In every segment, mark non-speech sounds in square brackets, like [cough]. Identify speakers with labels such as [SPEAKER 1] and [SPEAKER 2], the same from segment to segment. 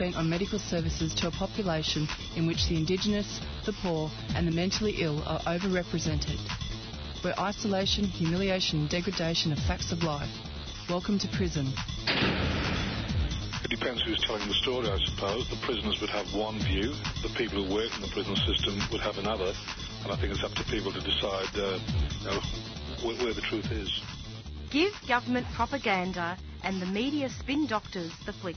[SPEAKER 1] spent on medical services to a population in which the Indigenous, the poor, and the mentally ill are overrepresented. Where isolation, humiliation, and degradation are facts of life. Welcome to prison.
[SPEAKER 2] It depends who's telling the story, I suppose. The prisoners would have one view, the people who work in the prison system would have another, and I think it's up to people to decide uh, you know, where, where the truth is.
[SPEAKER 3] Give government propaganda and the media spin doctors the flick.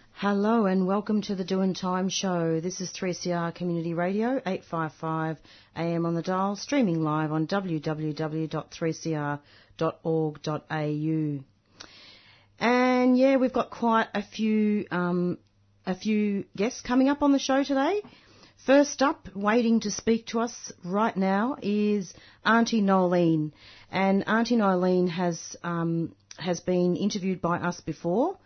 [SPEAKER 4] Hello and welcome to the Doing Time show. This is 3CR Community Radio, 855 AM on the dial, streaming live on www.3cr.org.au. And yeah, we've got quite a few um, a few guests coming up on the show today. First up, waiting to speak to us right now is Auntie Nolene, and Auntie Nolene has um, has been interviewed by us before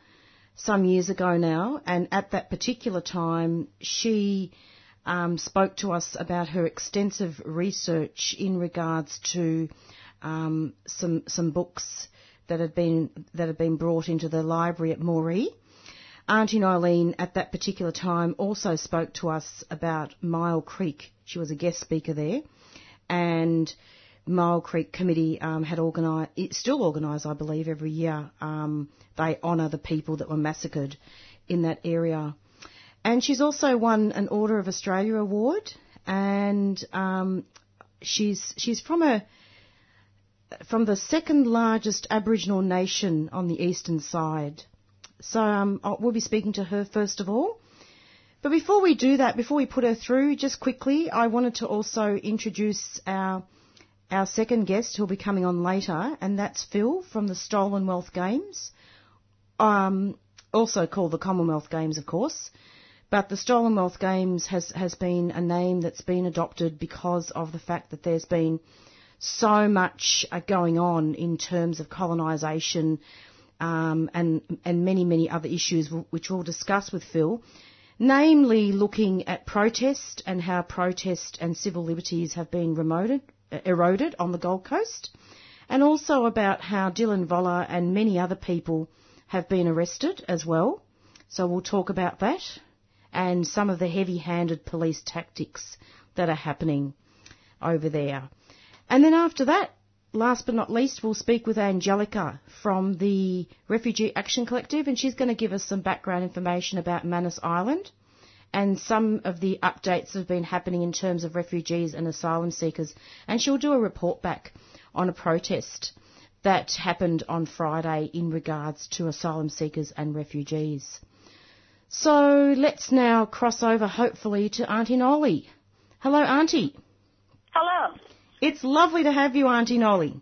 [SPEAKER 4] some years ago now, and at that particular time, she um, spoke to us about her extensive research in regards to um, some some books that had been that had been brought into the library at Moree. Auntie Nolene at that particular time also spoke to us about Myall Creek. She was a guest speaker there, and Myall Creek Committee um, had organised, it still organise, I believe, every year. Um, they honour the people that were massacred in that area. And she's also won an Order of Australia award, and um, she's she's from a from the second largest Aboriginal nation on the eastern side. So um, we'll be speaking to her first of all. But before we do that, before we put her through, just quickly, I wanted to also introduce our our second guest who'll be coming on later, and that's Phil from the Stolen Wealth Games, um, also called the Commonwealth Games, of course. But the Stolen Wealth Games has, has been a name that's been adopted because of the fact that there's been so much uh, going on in terms of colonisation um, and and many many other issues which we'll discuss with Phil, namely looking at protest and how protest and civil liberties have been remoted, eroded on the Gold Coast, and also about how Dylan Voller and many other people have been arrested as well. So we'll talk about that and some of the heavy-handed police tactics that are happening over there. And then after that, last but not least, we'll speak with Angelica from the Refugee Action Collective, and she's going to give us some background information about Manus Island and some of the updates have been happening in terms of refugees and asylum seekers. And she'll do a report back on a protest that happened on Friday in regards to asylum seekers and refugees. So let's now cross over, hopefully, to Auntie Nolly. Hello, Auntie.
[SPEAKER 5] Hello.
[SPEAKER 4] It's lovely to have you, Auntie Nolly.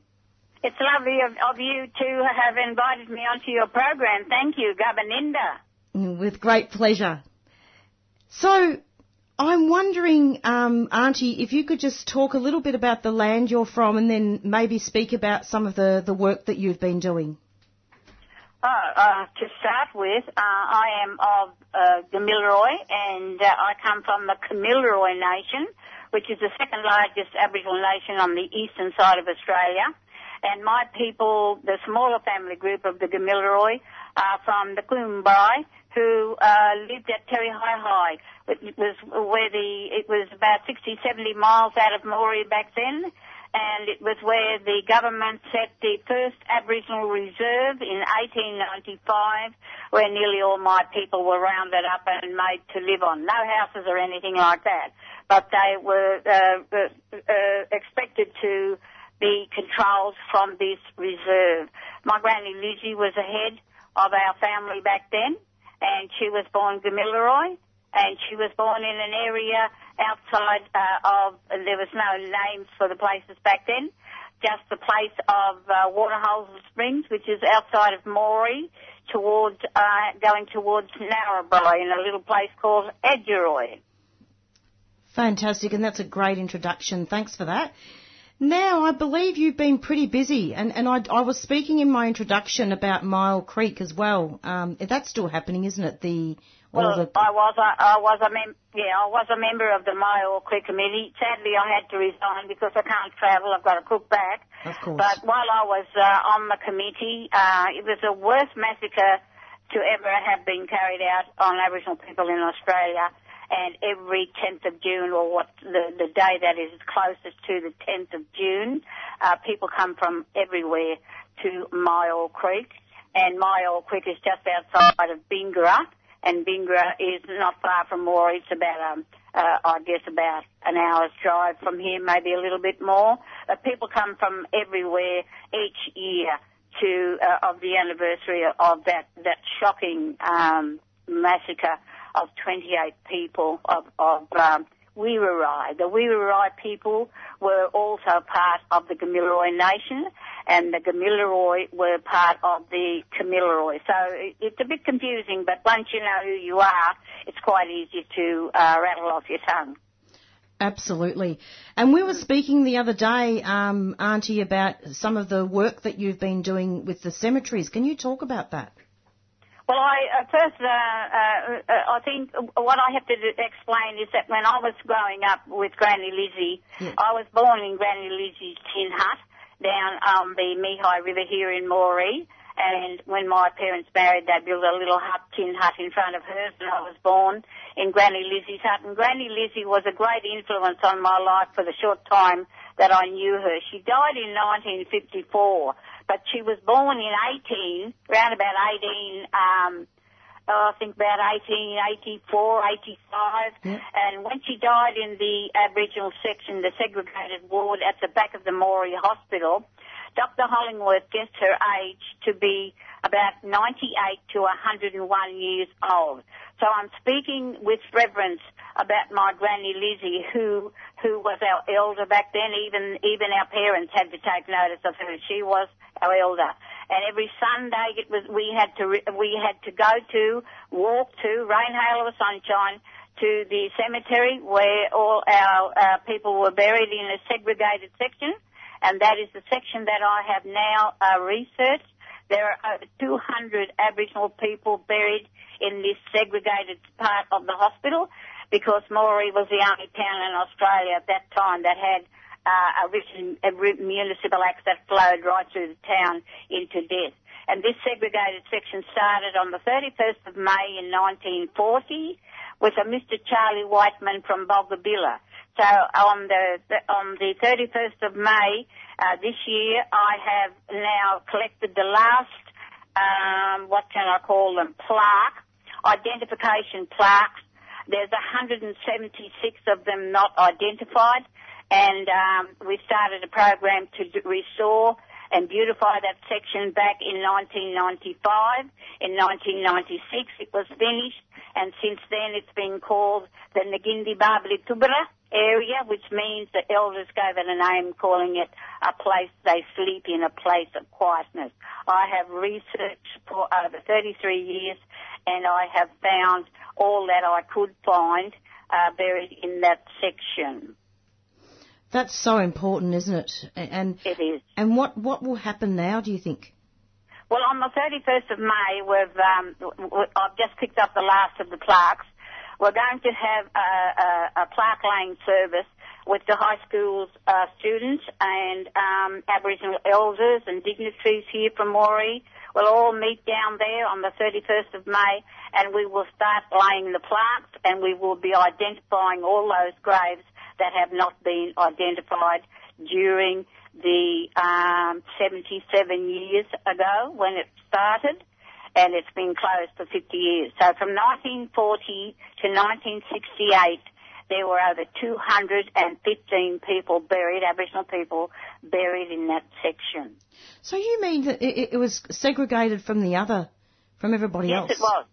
[SPEAKER 5] It's lovely of, of you to have invited me onto your program. Thank you, Gabaninda.
[SPEAKER 4] With great pleasure. So, I'm wondering, um, Auntie, if you could just talk a little bit about the land you're from and then maybe speak about some of the, the work that you've been doing.
[SPEAKER 5] Oh, uh, to start with, uh, I am of uh, Gamilaroi and uh, I come from the Kamilaroi Nation, which is the second largest Aboriginal nation on the eastern side of Australia. And my people, the smaller family group of the Gamilaroi, are from the Kumbri, who uh, lived at Terry Hie Hie. It was where the it was about 60, 70 miles out of Moree back then, and it was where the government set the first Aboriginal reserve in 1895, where nearly all my people were rounded up and made to live on. No houses or anything like that, but they were uh, uh, uh expected to be controlled from this reserve. My granny Lizzie was the head of our family back then and she was born Gamilaroi, and she was born in an area outside uh, of, there was no names for the places back then, just the place of uh, Waterholes and Springs, which is outside of Moree, towards, uh, going towarra in a little place called Edgeroi.
[SPEAKER 4] Fantastic, and that's a great introduction. Thanks for that. Now, I believe you've been pretty busy, and, and I, I was speaking in my introduction about Myall Creek as well. Um, that's still happening, isn't it? The
[SPEAKER 5] well,
[SPEAKER 4] the...
[SPEAKER 5] I was I, I was a mem- yeah I was a member of the Myall Creek committee. Sadly, I had to resign because I can't travel. I've got to cook back.
[SPEAKER 4] Of course.
[SPEAKER 5] But while I was uh, on the committee, uh, it was the worst massacre to ever have been carried out on Aboriginal people in Australia. And every 10th of June, or what the, the day that is closest to the 10th of June, uh, people come from everywhere to Myall Creek. And Myall Creek is just outside of Bingara and Bingara is not far from Moree. It's about, um, uh, I guess, about an hour's drive from here, maybe a little bit more. But people come from everywhere each year to uh, of the anniversary of that that shocking um, massacre of 28 people of of um, Wiradjuri. The Wiradjuri people were also part of the Gamilaroi Nation, and the Gamilaroi were part of the Kamilaroi. So it's a bit confusing, but once you know who you are, it's quite easy to uh, rattle off your tongue.
[SPEAKER 4] Absolutely. And we were speaking the other day, um, Auntie, about some of the work that you've been doing with the cemeteries. Can you talk about that?
[SPEAKER 5] Well, I uh, first, uh, uh, I think what I have to explain is that when I was growing up with Granny Lizzie. I was born in Granny Lizzie's tin hut down um, the Mehi River here in Moree. And when my parents married, they built a little hut, tin hut in front of hers, and I was born in Granny Lizzie's hut. And Granny Lizzie was a great influence on my life for the short time that I knew her. She died in 1954, but she was born in 18, around about 18, um, oh, I think about 1884, 85. And when she died in the Aboriginal section, the segregated ward at the back of the Moree Hospital, Dr. Hollingworth guessed her age to be about 98 to 101 years old. So I'm speaking with reverence about my granny Lizzie, who who was our elder back then. Even even our parents had to take notice of her. She was our elder, and every Sunday it was we had to we had to go to walk to rain, hail, or sunshine to the cemetery where all our uh, people were buried in a segregated section, and that is the section that I have now uh, researched. There are over 200 Aboriginal people buried in this segregated part of the hospital because Moree was the only town in Australia at that time that had uh, a written a municipal act that flowed right through the town into death. And this segregated section started on the 31st of May in 1940 with a Mr. Charlie Whiteman from Boggabilla. So on the, on the 31st of May uh, this year, I have now collected the last, um, what can I call them, plaque, identification plaques. There's 176 of them not identified, and um, we started a program to restore and beautify that section back in 1995. In 1996, it was finished, and since then it's been called the Nagindi Babli Tubra area, which means the elders gave it a name calling it a place they sleep in, a place of quietness. I have researched for over 33 years and I have found all that I could find uh, buried in that section.
[SPEAKER 4] That's so important, isn't it? And
[SPEAKER 5] It is.
[SPEAKER 4] and what what will happen now? Do you think?
[SPEAKER 5] Well, on the 31st of May, we've, um, I've just picked up the last of the plaques. We're going to have a, a, a plaque laying service with the high school's uh, students and um, Aboriginal elders and dignitaries here from Moree. We'll all meet down there on the 31st of May and we will start laying the plaques and we will be identifying all those graves that have not been identified during the um, 77 years ago when it started and it's been closed for 50 years. So from 1940 to 1968, there were over 215 people buried, Aboriginal people buried in that section.
[SPEAKER 4] So you mean that it, it was segregated from the other, from everybody
[SPEAKER 5] yes,
[SPEAKER 4] else?
[SPEAKER 5] Yes, it was.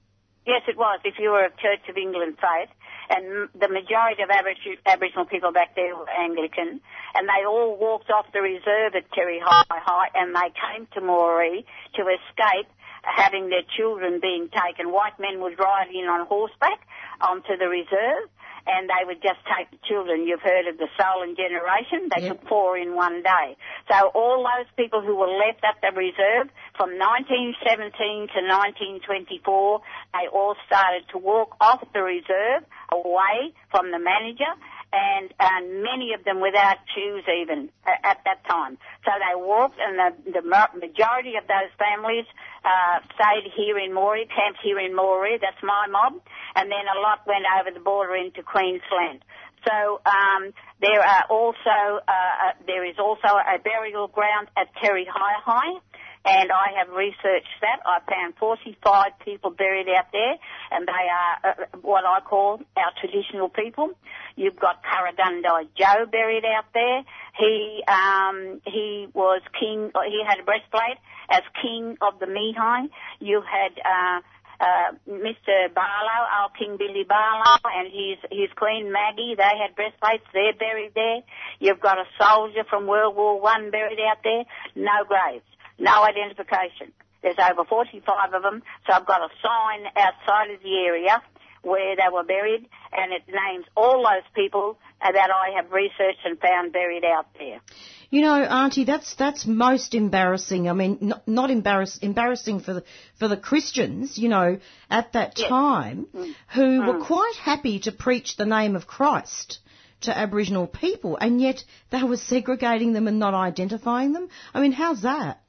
[SPEAKER 5] Yes, it was. If you were of Church of England faith, and the majority of Aboriginal, people back there were Anglican, and they all walked off the reserve at Terry Hie Hie, and they came to Moree to escape having their children being taken. White men would ride in on horseback onto the reserve, and they would just take the children. You've heard of the stolen generation. They
[SPEAKER 4] Yep.
[SPEAKER 5] took four in one day. So all those people who were left at the reserve from 1917 to 1924, they all started to walk off the reserve away from the manager and, and many of them without shoes even at, at that time. So they walked and the, the majority of those families uh, stayed here in Moree, camped here in Moree, that's my mob, and then a lot went over the border into Queensland. So um, there are also uh, uh, there is also a burial ground at Terry Hie Hie, and I have researched that. I found 45 people buried out there, and they are uh, what I call our traditional people. You've got Kurragundai Joe buried out there. He um, he was king. He had a breastplate as king of the Mehi. You had. Uh, uh, Mr. Barlow, our King Billy Barlow, and his his Queen Maggie. They had breastplates. They're buried there. You've got a soldier from World War One buried out there. No graves, no identification. There's over 45 of them. So I've got a sign outside of the area where they were buried, and it names all those people that I have researched and found buried out there.
[SPEAKER 4] You know, Auntie, that's that's most embarrassing. I mean, not, not embarrass, embarrassing for the for the Christians, you know, at that
[SPEAKER 5] Yes.
[SPEAKER 4] time, mm. who were mm. quite happy to preach the name of Christ to Aboriginal people, and yet they were segregating them and not identifying them. I mean, how's that?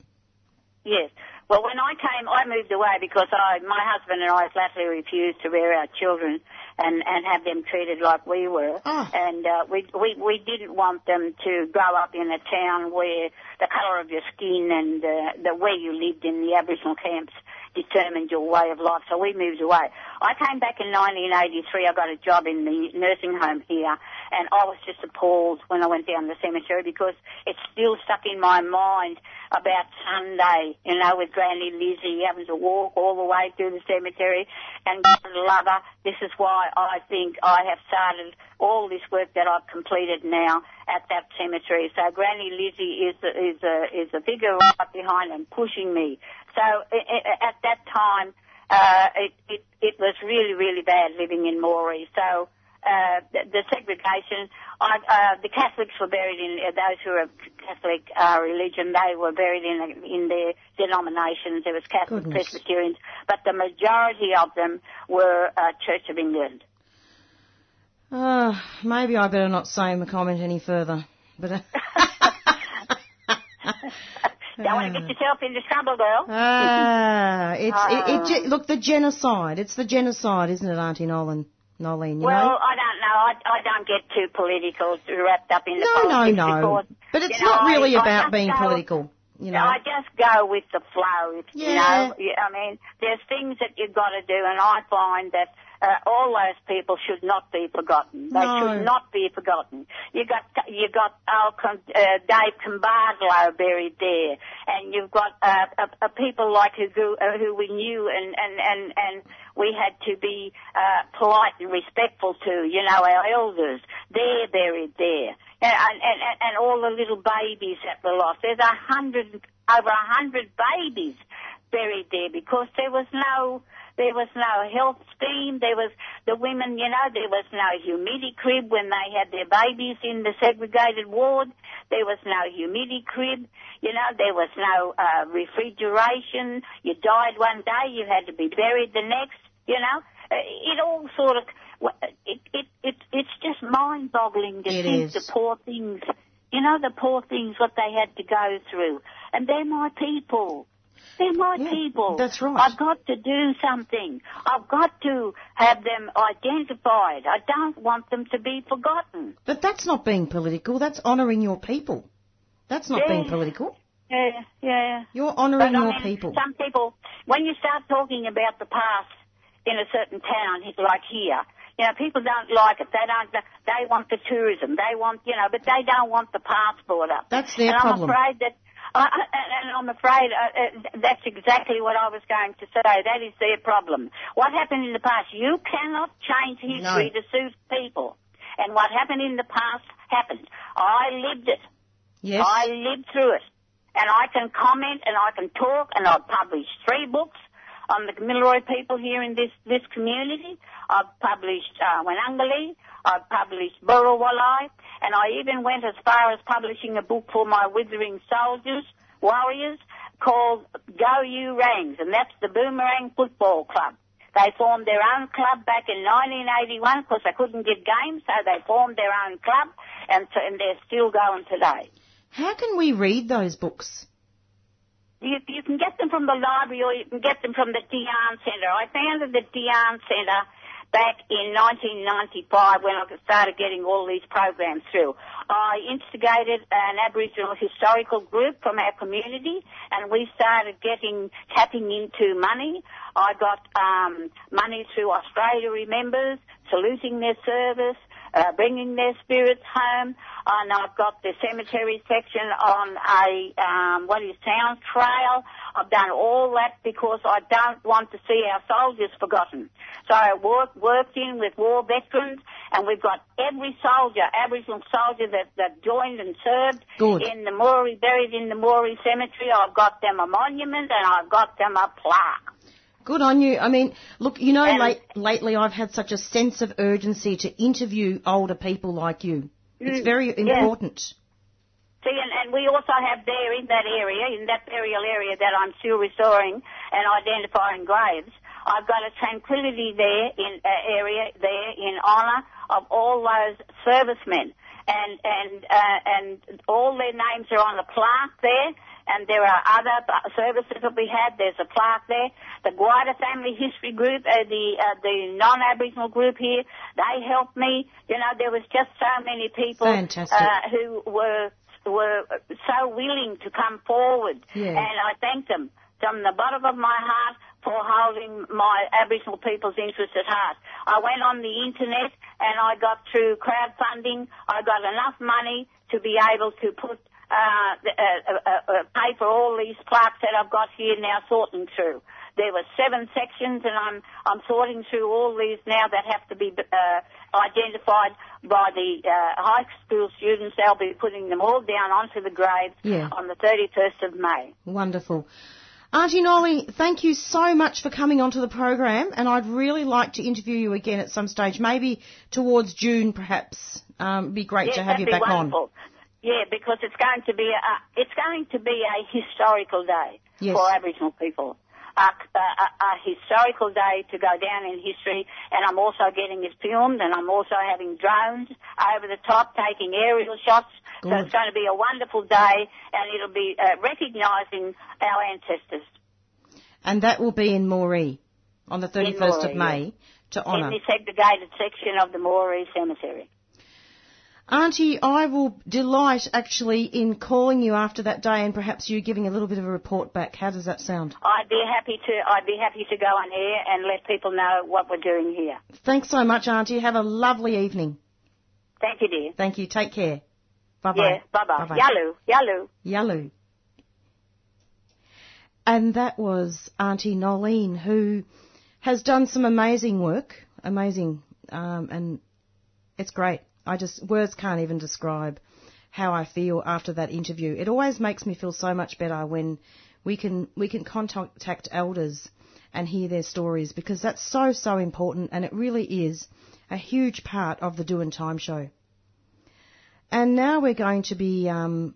[SPEAKER 5] Yes. Well, when I came, I moved away because I, my husband and I flatly refused to rear our children and, and have them treated like we were.
[SPEAKER 4] Ah.
[SPEAKER 5] And uh, we, we, we didn't want them to grow up in a town where the colour of your skin and uh, the way you lived in the Aboriginal camps determined your way of life. So we moved away. I came back in 1983. I got a job in the nursing home here, and I was just appalled when I went down the cemetery because it's still stuck in my mind about Sunday, you know, with Granny Lizzie having to walk all the way through the cemetery. And God love her, this is why I think I have started all this work that I've completed now at that cemetery. So Granny Lizzie is the, is a is a figure right behind and pushing me. So at that time, uh, it, it it was really really bad living in Moree. So uh, the, the segregation. I, uh, the Catholics were buried in uh, those who are of Catholic uh, religion. They were buried in in their denominations. There was Catholic
[SPEAKER 4] Goodness.
[SPEAKER 5] Presbyterians, but the majority of them were uh, Church of England.
[SPEAKER 4] Uh, maybe I better not say in the comment any further. But uh, [laughs] [laughs]
[SPEAKER 5] Don't want to get yourself into trouble, girl.
[SPEAKER 4] ah, it's it, it, look the genocide. It's the genocide, isn't it, Auntie Nolan? Nolene, you
[SPEAKER 5] well,
[SPEAKER 4] know?
[SPEAKER 5] I don't know. I, I don't get too political, wrapped up in the
[SPEAKER 4] No, no,
[SPEAKER 5] politics
[SPEAKER 4] no. But it's
[SPEAKER 5] you know,
[SPEAKER 4] not really
[SPEAKER 5] I- I
[SPEAKER 4] about
[SPEAKER 5] just
[SPEAKER 4] being political, you know.
[SPEAKER 5] I just go with the flow. if- You know, I mean, there's things that you've got to do, and I find that uh, all those people should not be forgotten. They
[SPEAKER 4] No.
[SPEAKER 5] should not be forgotten. You got you got Con- uh, Dave Cambardlo buried there, and you've got uh, uh, uh, people like who who, uh, who we knew and and and and we had to be uh, polite and respectful to. You know, our elders. They're buried there. And, and, and, and all the little babies that were lost. There's a hundred, over a hundred babies buried there because there was no, there was no health scheme. There was the women, you know, there was no humidity crib when they had their babies in the segregated ward. There was no humidity crib. You know, there was no uh, refrigeration. You died one day, you had to be buried the next. You know, Uh, it all sort of, it it it it's just mind-boggling to
[SPEAKER 4] It
[SPEAKER 5] think
[SPEAKER 4] is.
[SPEAKER 5] the poor things. You know, the poor things what they had to go through, and they're my people. They're my
[SPEAKER 4] Yeah,
[SPEAKER 5] people.
[SPEAKER 4] that's right.
[SPEAKER 5] I've got to do something. I've got to have them identified. I don't want them to be forgotten.
[SPEAKER 4] But that's not being political. That's honouring your people. That's not being political.
[SPEAKER 5] Yeah, yeah.
[SPEAKER 4] You're honouring your
[SPEAKER 5] mean,
[SPEAKER 4] people.
[SPEAKER 5] Some people, when you start talking about the past in a certain town, like here, you know, people don't like it. They don't. They want the tourism. They want, you know, but they don't want the past brought up.
[SPEAKER 4] That's their
[SPEAKER 5] and
[SPEAKER 4] problem.
[SPEAKER 5] I'm afraid that. I, I- and I'm afraid uh, uh, that's exactly what I was going to say. That is their problem. What happened in the past? You cannot change history
[SPEAKER 4] No.
[SPEAKER 5] to suit people. And what happened in the past happened. I lived it.
[SPEAKER 4] Yes.
[SPEAKER 5] I lived through it. And I can comment and I can talk and I've published three books on the Gamilaroi people here in this, this community. I've published uh. I've published Burrawalai. And I even went as far as publishing a book for my withering soldiers, warriors, called Go You Rangs. And that's the Boomerang Football Club. They formed their own club back in 1981 because they couldn't get games, so they formed their own club, and, and they're still going today.
[SPEAKER 4] How can we read those books?
[SPEAKER 5] You, you can get them from the library or you can get them from the Dhiiyaan Centre. I founded the Dhiiyaan Centre back in 1995 when I started getting all these programs through. I instigated an Aboriginal historical group from our community and we started getting, tapping into money. I got um, money through Australia Remembers, saluting their service, uh, bringing their spirits home. And I've got the cemetery section on a, um, what is Sound Trail. I've done all that because I don't want to see our soldiers forgotten. So I work, worked in with war veterans and we've got every soldier, Aboriginal soldier that, that joined and served
[SPEAKER 4] Good.
[SPEAKER 5] in the Moree, buried in the Moree Cemetery. I've got them a monument and I've got them a plaque.
[SPEAKER 4] Good on you. I mean, look, you know,
[SPEAKER 5] And-
[SPEAKER 4] late, lately I've had such a sense of urgency to interview older people like you. It's
[SPEAKER 5] Mm,
[SPEAKER 4] very
[SPEAKER 5] yeah.
[SPEAKER 4] important.
[SPEAKER 5] See, and, and we also have there in that area, in that burial area that I'm still restoring and identifying graves, I've got a tranquility there in uh, area there in honour of all those servicemen, and and uh, and all their names are on the plaque there. And there are other services that we had. There's a plaque there. The Guida Family History Group, uh, the uh, the non-Aboriginal group here, they helped me. You know, there was just so many people uh, who were were so willing to come forward,
[SPEAKER 4] Yeah.
[SPEAKER 5] and I thank them from the bottom of my heart for holding my Aboriginal people's interests at heart. I went on the internet and I got through crowdfunding. I got enough money to be able to put uh, uh, uh, uh, pay for all these plaques that I've got here now sorting through. There were seven sections, and I'm I'm sorting through all these now that have to be uh, identified by the uh, high school students. They'll be putting them all down onto the grave
[SPEAKER 4] Yeah.
[SPEAKER 5] on the 31st of May.
[SPEAKER 4] Wonderful. Auntie Nolly, thank you so much for coming onto the program, and I'd really like to interview you again at some stage, maybe towards June, perhaps. Um, it'd be great
[SPEAKER 5] yes,
[SPEAKER 4] to have you
[SPEAKER 5] be
[SPEAKER 4] back
[SPEAKER 5] wonderful. Yeah, because it's going to be a, it's going to be a historical day
[SPEAKER 4] Yes.
[SPEAKER 5] for Aboriginal people. A, a, a, historical day to go down in history, and I'm also getting it filmed, and I'm also having drones over the top taking aerial shots. So it's going to be a wonderful day, and it'll be uh, recognising our ancestors
[SPEAKER 4] and that will be in Moree on the 31st of
[SPEAKER 5] Moree,
[SPEAKER 4] May to honour.
[SPEAKER 5] in this segregated section of the Moree Cemetery.
[SPEAKER 4] Auntie, I will delight actually in calling you after that day and perhaps you giving a little bit of a report back. How does that sound?
[SPEAKER 5] I'd be happy to. I'd be happy to go on air and let people know what we're doing here.
[SPEAKER 4] Thanks so much, Auntie. Have a lovely evening.
[SPEAKER 5] Thank you, dear.
[SPEAKER 4] Thank you. Take care. Bye bye.
[SPEAKER 5] Yeah, bye bye. Yalu, yalu.
[SPEAKER 4] Yalu. And that was Auntie Nolene, who has done some amazing work, amazing, um, and it's great. I just words can't even describe how I feel after that interview. It always makes me feel so much better when we can we can contact elders and hear their stories because that's so so important and it really is a huge part of the Doing Time show. And now we're going to be um,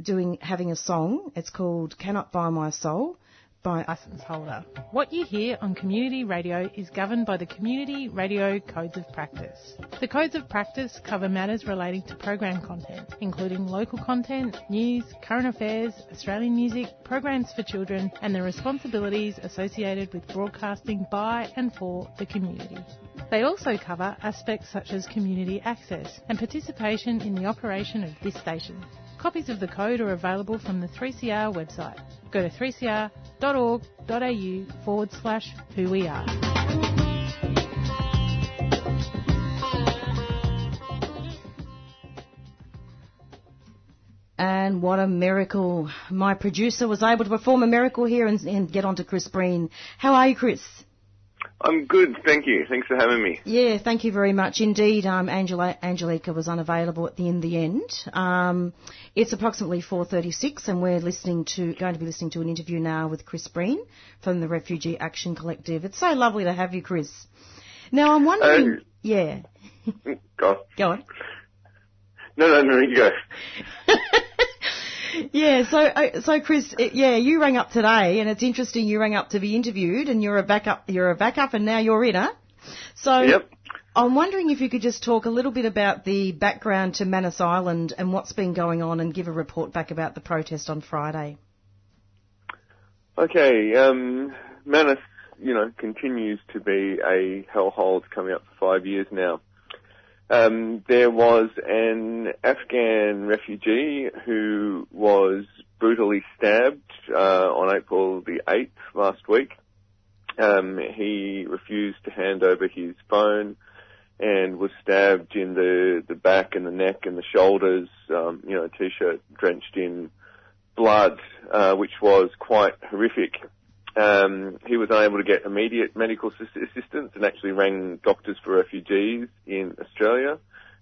[SPEAKER 4] doing having a song. It's called "Cannot Buy My Soul" by
[SPEAKER 6] license holder. What you hear on community radio is governed by the Community Radio Codes of Practice. The Codes of Practice cover matters relating to program content, including local content, news, current affairs, Australian music, programs for children, and the responsibilities associated with broadcasting by and for the community. They also cover aspects such as community access and participation in the operation of this station. Copies of the code are available from the 3CR website. Go to 3cr.org.au forward slash who we are.
[SPEAKER 4] And what a miracle. My producer was able to perform a miracle here and, and get onto Chris Breen. How are you, Chris?
[SPEAKER 7] I'm good, thank you. Thanks for having me.
[SPEAKER 4] Yeah, thank you very much indeed. Um, Angela, Angelica was unavailable at the in the end. Um, it's approximately 4:36, and we're listening to going to be listening to an interview now with Chris Breen from the Refugee Action Collective. It's so lovely to have you, Chris. Now I'm wondering,
[SPEAKER 7] Uh,
[SPEAKER 4] yeah,
[SPEAKER 7] Go on.
[SPEAKER 4] go on.
[SPEAKER 7] No, no, no, you go. [laughs]
[SPEAKER 4] Yeah, so uh, so Chris, uh, yeah, you rang up today, and it's interesting. You rang up to be interviewed, and you're a backup. You're a backup, and now you're in, huh? So
[SPEAKER 7] Yep.
[SPEAKER 4] I'm wondering if you could just talk a little bit about the background to Manus Island and what's been going on, and give a report back about the protest on Friday.
[SPEAKER 7] Okay, um, Manus, you know, continues to be a hellhole. It's coming up for five years now. Um, there was an Afghan refugee who was brutally stabbed uh, on April the 8th last week. Um, he refused to hand over his phone and was stabbed in the, the back and the neck and the shoulders, um, you know, a t-shirt drenched in blood, uh, which was quite horrific. Um, he was unable to get immediate medical assi- assistance and actually rang Doctors for Refugees in Australia.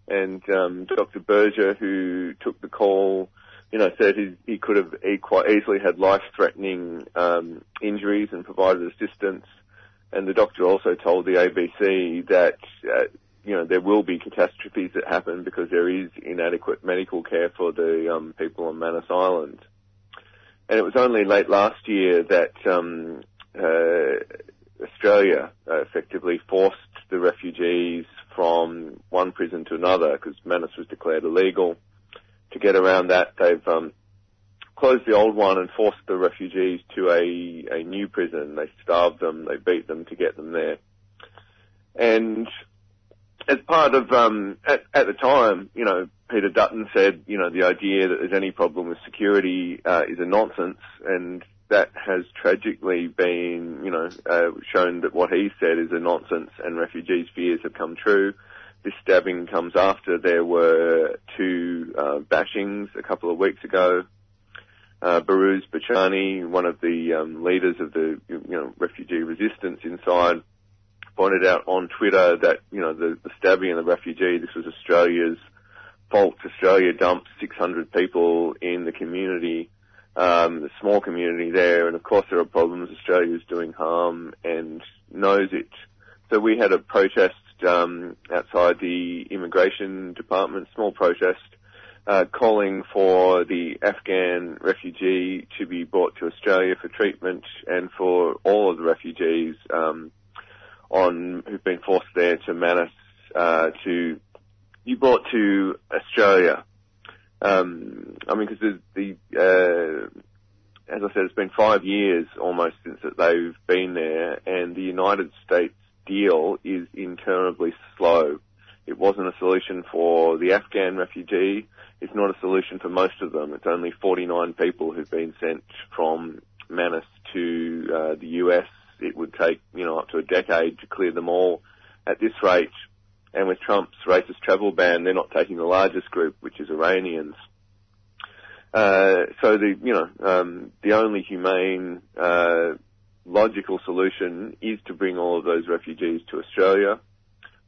[SPEAKER 7] And um, Dr. Berger, who took the call, you know, said he, he could have he quite easily had life-threatening um, injuries and provided assistance. And the doctor also told the ABC that, uh, you know, there will be catastrophes that happen because there is inadequate medical care for the um, people on Manus Island. And it was only late last year that um, uh, Australia uh, effectively forced the refugees from one prison to another because Manus was declared illegal. To get around that, they've um, closed the old one and forced the refugees to a, a new prison. They starved them, they beat them to get them there. And as part of, um, at, at the time, you know, Peter Dutton said, you know, the idea that there's any problem with security uh, is a nonsense, and that has tragically been, you know, uh, shown that what he said is a nonsense, and refugees' fears have come true. This stabbing comes after there were two uh, bashings a couple of weeks ago. Uh, Behrouz Boochani, one of the um, leaders of the, you know, refugee resistance inside, pointed out on Twitter that, you know, the, the stabbing of the refugee, this was Australia's fault. Australia dumped 600 people in the community, um, the small community there, and of course there are problems. Australia is doing harm and knows it. So we had a protest um, outside the immigration department, small protest, uh, calling for the Afghan refugee to be brought to Australia for treatment and for all of the refugees um, on who've been forced there to Manus uh, to be brought to Australia. Um, I mean, because the, the uh, as I said, it's been five years almost since that they've been there, and the United States deal is interminably slow. It wasn't a solution for the Afghan refugee. It's not a solution for most of them. It's only 49 people who've been sent from Manus to uh, the US. It would take, you know, up to a decade to clear them all at this rate. And with Trump's racist travel ban, they're not taking the largest group, which is Iranians. Uh, so the, you know, um, the only humane, uh, logical solution is to bring all of those refugees to Australia.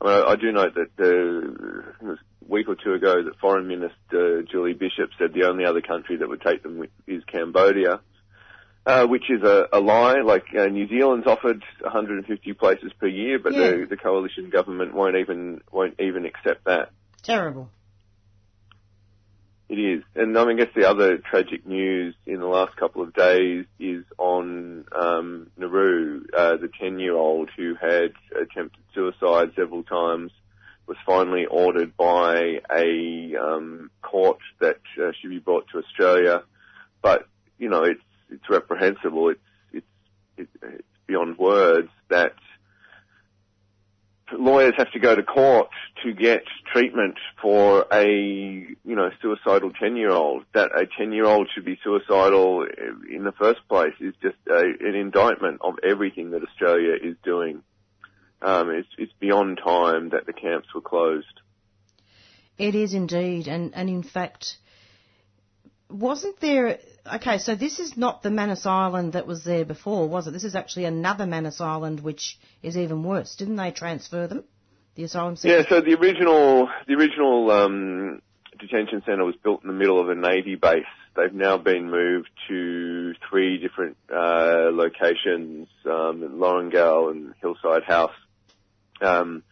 [SPEAKER 7] I, mean, I, I do note that uh, a week or two ago that Foreign Minister Julie Bishop said the only other country that would take them is Cambodia, uh, which is a, a lie. Like uh, New Zealand's offered 150 places per year, but
[SPEAKER 4] Yeah.
[SPEAKER 7] the, the coalition government won't even won't even accept that.
[SPEAKER 4] Terrible.
[SPEAKER 7] It is. And I mean, I guess the other tragic news in the last couple of days is on um, Nauru, uh, the 10-year-old who had attempted suicide several times was finally ordered by a um, court that uh, she be brought to Australia. But, you know, it's, it's reprehensible. It's, it's, it's, it's beyond words that lawyers have to go to court to get treatment for a you know suicidal 10 year old that a 10 year old should be suicidal in the first place is just a, an indictment of everything that Australia is doing. Um, it's, it's beyond time that the camps were closed.
[SPEAKER 4] It is indeed, and, and in fact, wasn't there? Okay, so this is not the Manus Island that was there before, was it? This is actually another Manus Island, which is even worse. Didn't they transfer them? The asylum
[SPEAKER 7] Yeah, so the original the original um, detention centre was built in the middle of a navy base. They've now been moved to three different uh, locations um, and Hillside House. Um,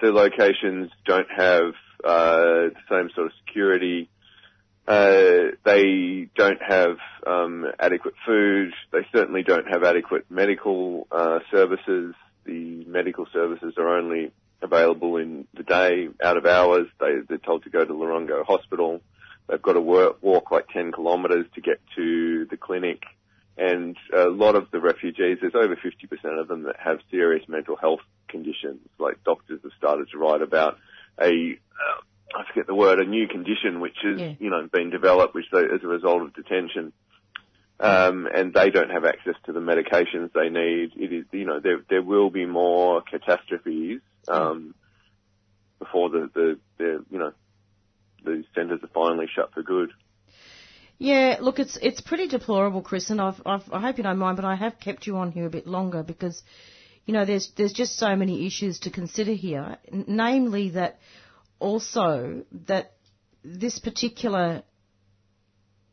[SPEAKER 7] the locations don't have uh, the same sort of security. Uh, they don't have um, adequate food. They certainly don't have adequate medical uh, services. The medical services are only available in the day, out of hours. They, they're told to go to Lorengau Hospital. They've got to work, walk like 10 kilometres to get to the clinic. And a lot of the refugees, there's over 50% of them that have serious mental health conditions. Like doctors have started to write about a, uh, I forget the word, a new condition which has,
[SPEAKER 4] Yeah.
[SPEAKER 7] you know, been developed which they, as a result of detention. Um, and they don't have access to the medications they need. It is, you know, there, there will be more catastrophes, um, before the, the, the, you know, the centres are finally shut for good.
[SPEAKER 4] Yeah, look, it's it's pretty deplorable, Chris, and I've, I've, I hope you don't mind, but I have kept you on here a bit longer because, you know, there's there's just so many issues to consider here. Namely, that also that this particular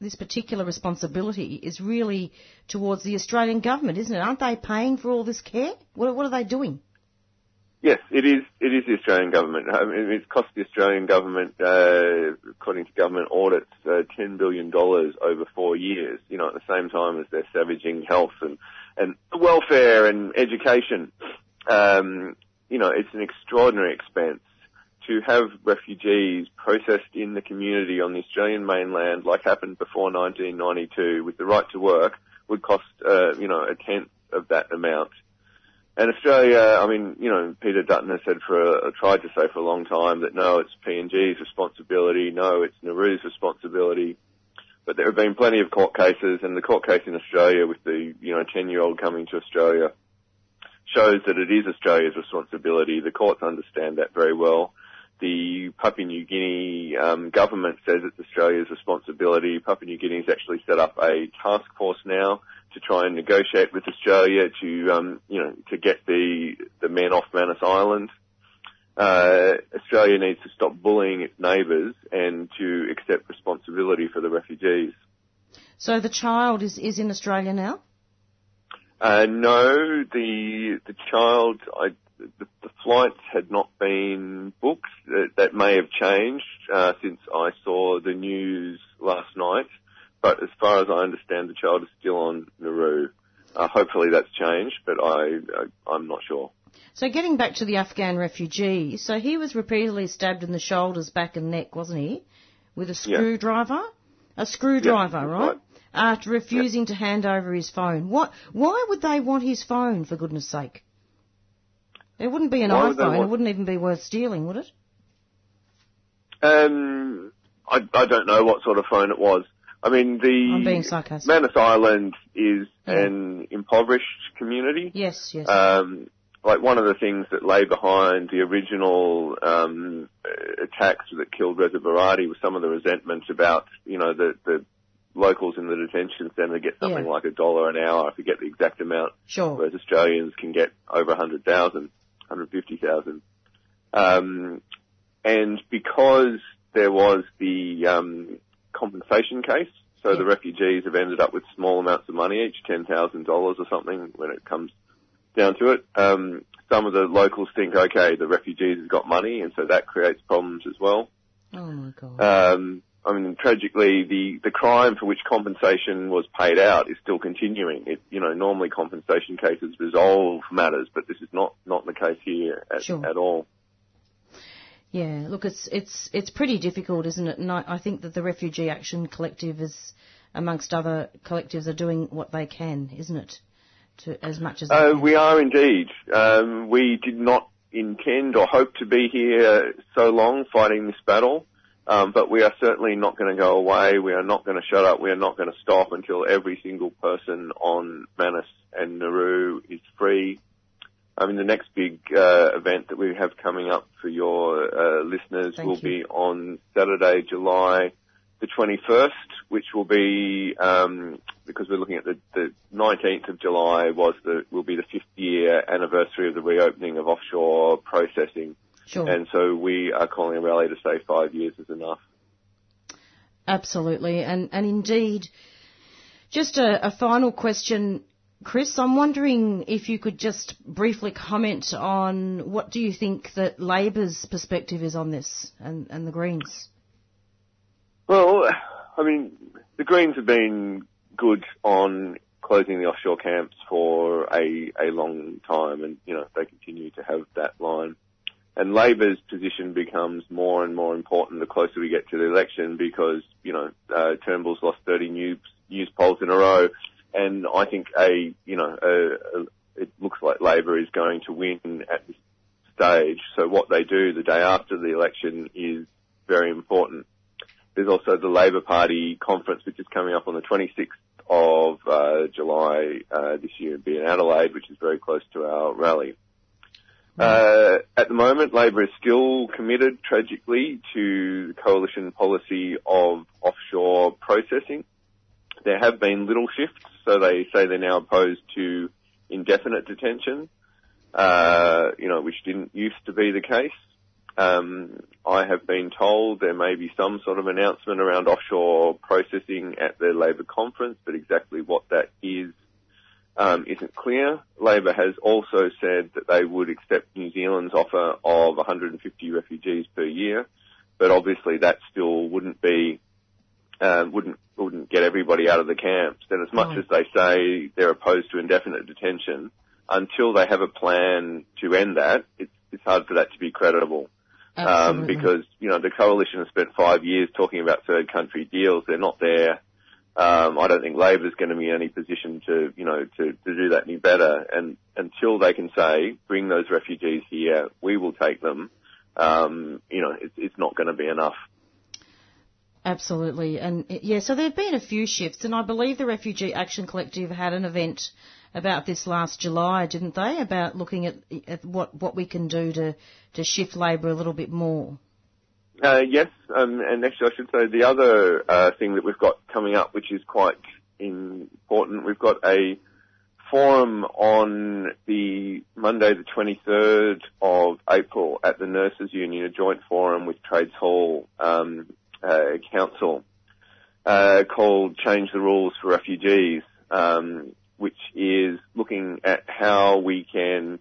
[SPEAKER 4] this particular responsibility is really towards the Australian government, isn't it? Aren't they paying for all this care? What, what are they doing?
[SPEAKER 7] Yes, it is. It is the Australian government. I mean, it's cost the Australian government, uh, according to government audits, uh, ten billion dollars over four years. You know, at the same time as they're savaging health and and welfare and education. Um, you know, it's an extraordinary expense to have refugees processed in the community on the Australian mainland, like happened before 1992, with the right to work, would cost uh, you know a tenth of that amount. And Australia, I mean, you know, Peter Dutton has said for a, tried to say for a long time that no, it's PNG's responsibility, no, it's Nauru's responsibility. But there have been plenty of court cases, and the court case in Australia with the, you know, 10-year-old coming to Australia shows that it is Australia's responsibility. The courts understand that very well. The Papua New Guinea um, government says it's Australia's responsibility. Papua New Guinea has actually set up a task force now to try and negotiate with Australia to, um, you know, to get the the men off Manus Island. Uh, Australia needs to stop bullying its neighbours and to accept responsibility for the refugees.
[SPEAKER 4] So the child is, is in Australia now?
[SPEAKER 7] Uh, no, the the child, I, the, the flights had not been booked. That, that may have changed uh, since I saw the news last night. But as far as I understand, the child is still on Nauru. Uh, hopefully that's changed, but I, I I'm not sure.
[SPEAKER 4] So getting back to the Afghan refugee, so he was repeatedly stabbed in the shoulders, back and neck, wasn't he? With a
[SPEAKER 7] Yeah.
[SPEAKER 4] screwdriver? A screwdriver,
[SPEAKER 7] that's
[SPEAKER 4] right?
[SPEAKER 7] right.
[SPEAKER 4] After refusing to hand over his phone. What, why would they want his phone, for goodness sake? It wouldn't be an
[SPEAKER 7] Why
[SPEAKER 4] iPhone, it wouldn't even be worth stealing, would it?
[SPEAKER 7] Um, I, I don't know what sort of phone it was. I mean, the
[SPEAKER 4] I'm being sarcastic.
[SPEAKER 7] Manus Island is
[SPEAKER 4] Yeah.
[SPEAKER 7] an impoverished community.
[SPEAKER 4] Yes, yes.
[SPEAKER 7] Um, like one of the things that lay behind the original um, attacks that killed Reza Barati was some of the resentment about, you know, the, the locals in the detention centre get something
[SPEAKER 4] Yeah.
[SPEAKER 7] like a dollar an hour. I forget the exact amount.
[SPEAKER 4] sure.
[SPEAKER 7] Whereas Australians can get over a 100,000, 150,000. Um, and because there was the um, compensation case, so the refugees have ended up with small amounts of money each, $10,000 or something when it comes down to it. Um, some of the locals think, okay, the refugees have got money, and so that creates problems as well.
[SPEAKER 4] Oh my god.
[SPEAKER 7] Um, I mean, tragically, the, the crime for which compensation was paid out is still continuing. It, you know, normally compensation cases resolve matters, but this is not, not the case here at,
[SPEAKER 4] Sure.
[SPEAKER 7] at all.
[SPEAKER 4] Yeah, look, it's it's it's pretty difficult, isn't it? And I, I think that the Refugee Action Collective is, amongst other collectives, are doing what they can, isn't it? To as much as they
[SPEAKER 7] Uh, we are indeed. Um, we did not intend or hope to be here so long fighting this battle, um, but we are certainly not going to go away. We are not going to shut up. We are not going to stop until every single person on Manus and Nauru is free. I mean, the next big uh, event that we have coming up for your uh, listeners
[SPEAKER 4] Thank
[SPEAKER 7] will
[SPEAKER 4] you.
[SPEAKER 7] be on Saturday, July the 21st, which will be um, because we're looking at the, the 19th of July was the will be the fifth year anniversary of the reopening of offshore processing,
[SPEAKER 4] Sure.
[SPEAKER 7] and so we are calling a rally to say five years is enough.
[SPEAKER 4] Absolutely, and and indeed, just a, a final question, Chris. I'm wondering if you could just briefly comment on what do you think that Labor's perspective is on this, and and the Greens.
[SPEAKER 7] Well, I mean, the Greens have been good on closing the offshore camps for a, a long time and, you know, they continue to have that line. And Labor's position becomes more and more important the closer we get to the election because, you know, uh, Turnbull's lost 30 news, Newspolls in a row and I think a, you know, a, a, it looks like Labor is going to win at this stage. So what they do the day after the election is very important. There's also the Labor Party conference, which is coming up on the 26th of uh, July uh, this year in in Adelaide, which is very close to our rally. Uh, at the moment, Labor is still committed, tragically, to the coalition policy of offshore processing. There have been little shifts, so they say they're now opposed to indefinite detention, uh, you know, which didn't used to be the case. Um, I have been told there may be some sort of announcement around offshore processing at the Labor conference, but exactly what that is um, isn't clear. Labor has also said that they would accept New Zealand's offer of 150 refugees per year, but obviously that still wouldn't be uh, wouldn't wouldn't get everybody out of the camps. And as much
[SPEAKER 4] Oh.
[SPEAKER 7] as they say they're opposed to indefinite detention, until they have a plan to end that, it's, it's hard for that to be credible. Um, because, you know, the coalition has spent five years talking about third country deals. They're not there. Um, I don't think Labor's going to be in any position to, you know, to, to do that any better. And until they can say, bring those refugees here, we will take them, um, you know, it's, it's not going to be enough.
[SPEAKER 4] Absolutely, and yeah, so there have been a few shifts, and I believe the Refugee Action Collective had an event about this last July, didn't they? About looking at, at what what we can do to to shift Labor a little bit more.
[SPEAKER 7] Uh, yes, um, and actually I should say the other uh, thing that we've got coming up, which is quite important, we've got a forum on the Monday the 23rd of April at the Nurses Union, a joint forum with Trades Hall um, uh, Council uh, called Change the Rules for Refugees, um, which is looking at how we can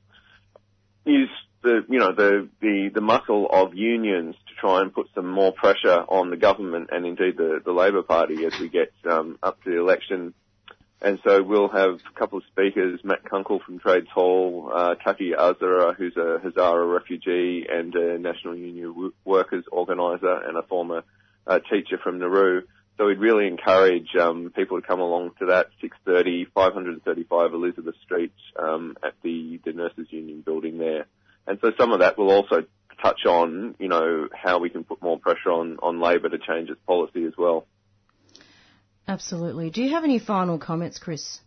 [SPEAKER 7] use the you know the the the muscle of unions try and put some more pressure on the government and indeed the the Labor Party as we get um, up to the election. And so we'll have a couple of speakers, Matt Kunkel from Trades Hall, uh, Taki Azara, who's a Hazara refugee and a National Union Workers organiser and a former uh, teacher from Nauru. So we'd really encourage um, people to come along to that 6:30, 535 Elizabeth Street um, at the the Nurses Union building there. And so some of that will also touch on, you know, how we can put more pressure on on Labor to change its policy as well.
[SPEAKER 4] Absolutely. Do you have any final comments, Chris?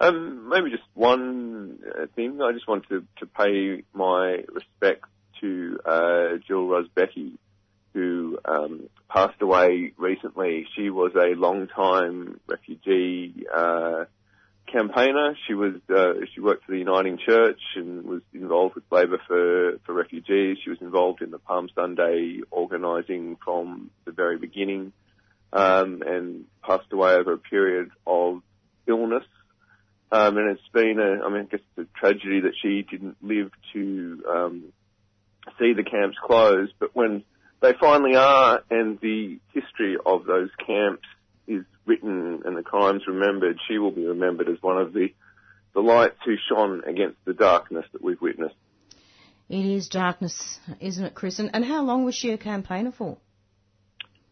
[SPEAKER 7] Um, maybe just one uh, thing. I just want to, to pay my respects to uh, Jill Rosbecky, who um, passed away recently. She was a long-time refugee uh, campaigner. She was uh, she worked for the Uniting Church and was involved with Labor for for refugees. She was involved in the Palm Sunday organising from the very beginning, um, and passed away over a period of illness. Um, and it's been a, I mean, I guess it's a tragedy that she didn't live to um, see the camps closed. But when they finally are, and the history of those camps is written and the crimes remembered, she will be remembered as one of the the lights who shone against the darkness that we've witnessed.
[SPEAKER 4] It is darkness, isn't it, Chris? And, and how long was she a campaigner for?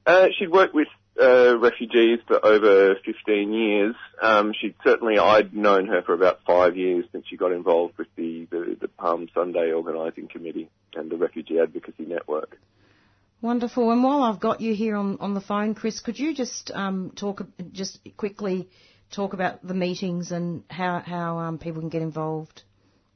[SPEAKER 7] Uh, she'd worked with uh, refugees for over 15 years. Um, she'd certainly, I'd known her for about five years since she got involved with the, the, the Palm Sunday Organising Committee and the Refugee Advocacy Network.
[SPEAKER 4] Wonderful. And while I've got you here on, on the phone, Chris, could you just um, talk, just quickly talk about the meetings and how how um, people can get involved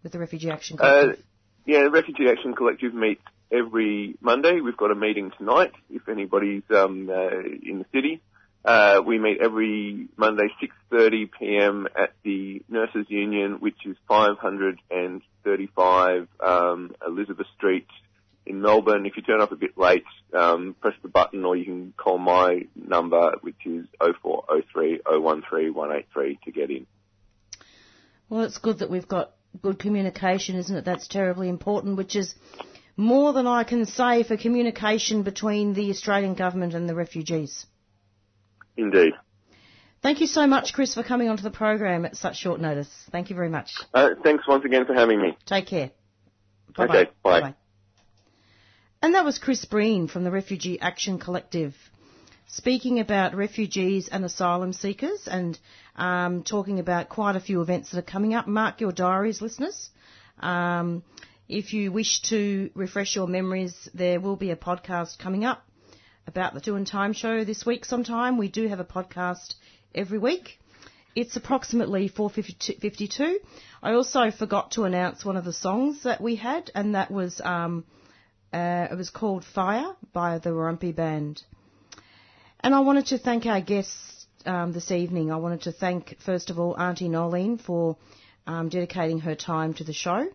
[SPEAKER 4] with the Refugee Action
[SPEAKER 7] Uh,
[SPEAKER 4] Collective?
[SPEAKER 7] yeah, the Refugee Action Collective meets every Monday. We've got a meeting tonight if anybody's um, uh, in the city. Uh, we meet every Monday 6:30 p.m. at the Nurses Union, which is 535 um, Elizabeth Street in Melbourne. If you turn up a bit late, um, press the button, or you can call my number, which is 0403 013 183 to get in.
[SPEAKER 4] Well, it's good that we've got good communication, isn't it? That's terribly important, which is more than I can say for communication between the Australian government and the refugees.
[SPEAKER 7] Indeed.
[SPEAKER 4] Thank you so much, Chris, for coming onto the program at such short notice. Thank you very much.
[SPEAKER 7] Uh, thanks once again for having me.
[SPEAKER 4] Take care.
[SPEAKER 7] Bye-bye. Okay, bye.
[SPEAKER 4] Bye-bye. And that was Chris Breen from the Refugee Action Collective speaking about refugees and asylum seekers and um, talking about quite a few events that are coming up. Mark your diaries, listeners. Um, if you wish to refresh your memories, there will be a podcast coming up about the Doing Time show this week sometime. We do have a podcast every week. It's approximately 4.52. I also forgot to announce one of the songs that we had, and that was, um, uh, it was called Fire by the Warumpi Band. And I wanted to thank our guests um, this evening. I wanted to thank, first of all, Auntie Nolene for um, dedicating her time to the show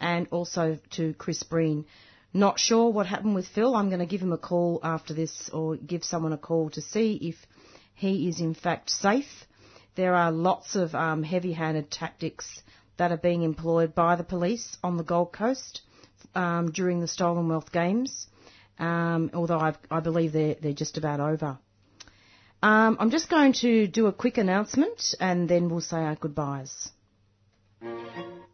[SPEAKER 4] and also to Chris Breen. Not sure what happened with Phil. I'm going to give him a call after this or give someone a call to see if he is in fact safe. There are lots of um, heavy-handed tactics that are being employed by the police on the Gold Coast um, during the Stolen Wealth Games, um, although I've, i believe they're, they're just about over. Um, I'm just going to do a quick announcement and then we'll say our goodbyes.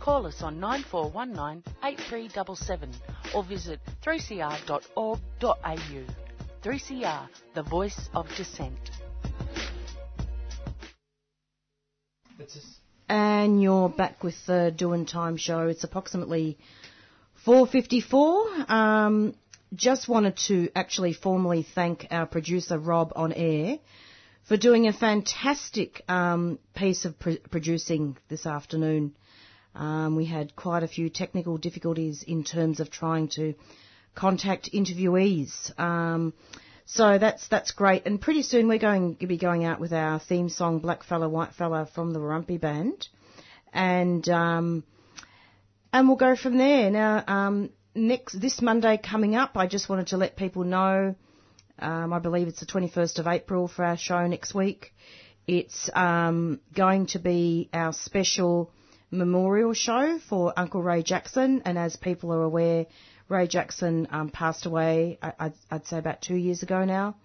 [SPEAKER 8] Call us on 9419 8377 or visit 3cr.org.au. 3CR, the voice of dissent.
[SPEAKER 4] And you're back with the Doing Time show. It's approximately 4.54. Um, just wanted to actually formally thank our producer Rob on air for doing a fantastic um, piece of pr- producing this afternoon. Um, we had quite a few technical difficulties in terms of trying to contact interviewees. Um, so that's that's great. And pretty soon we're going to be going out with our theme song "Black Fella White Fella" from the Warumpi Band, and um, and we'll go from there. Now, um, next this Monday coming up, I just wanted to let people know. Um, I believe it's the 21st of April for our show next week. It's um, going to be our special memorial show for Uncle Ray Jackson, and as people are aware, Ray Jackson um, passed away, I, would say about two years ago now,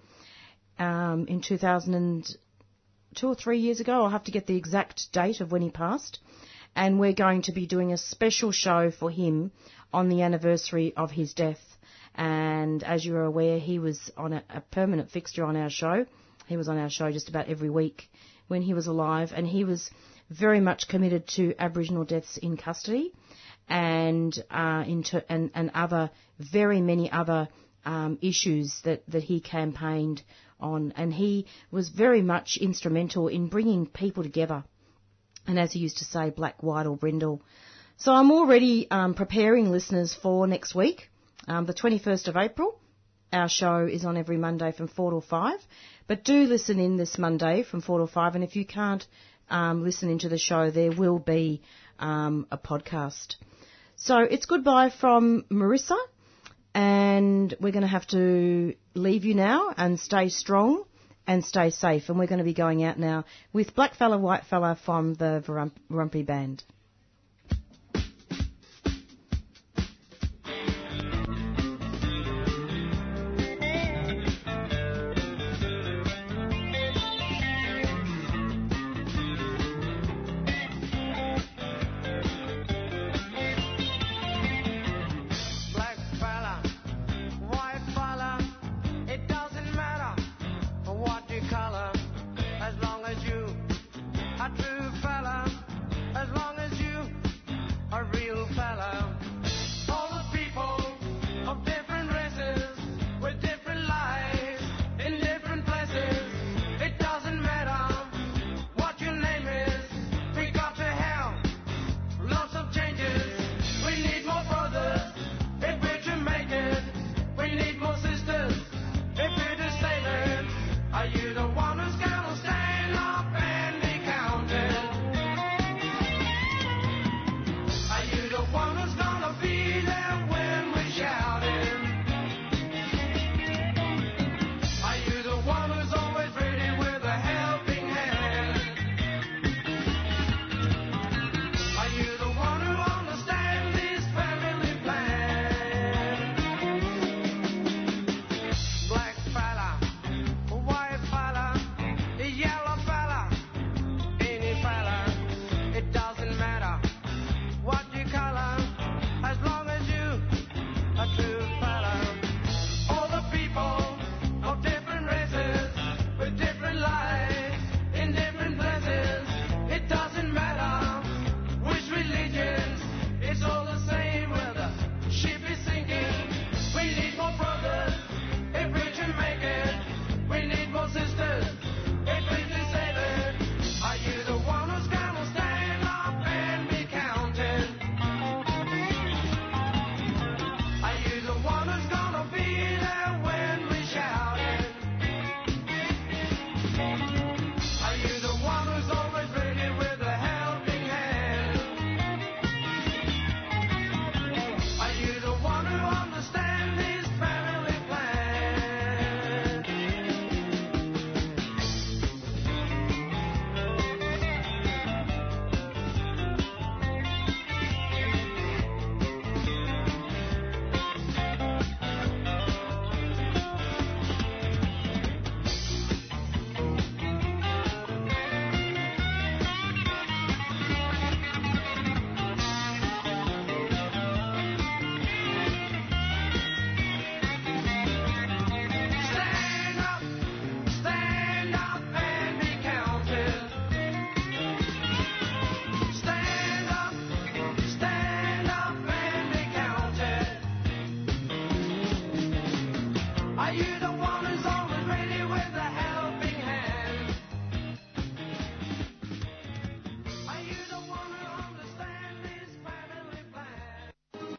[SPEAKER 4] um, in 2002 or three years ago. I'll have to get the exact date of when he passed. And we're going to be doing a special show for him on the anniversary of his death. And as you're aware, he was on a, a permanent fixture on our show. He was on our show just about every week when he was alive, and he was very much committed to Aboriginal deaths in custody and, uh, into, and, and other, very many other um, issues that, that he campaigned on. And he was very much instrumental in bringing people together. And as he used to say, black, white or brindle. So I'm already um, preparing listeners for next week, um, the 21st of April. Our show is on every Monday from 4 to 5. But do listen in this Monday from 4 to 5. And if you can't um, listening to the show, there will be um, a podcast. So it's goodbye from Marissa, and we're going to have to leave you now and stay strong and stay safe. And we're going to be going out now with Black Fella White Fella from the Warumpi Band.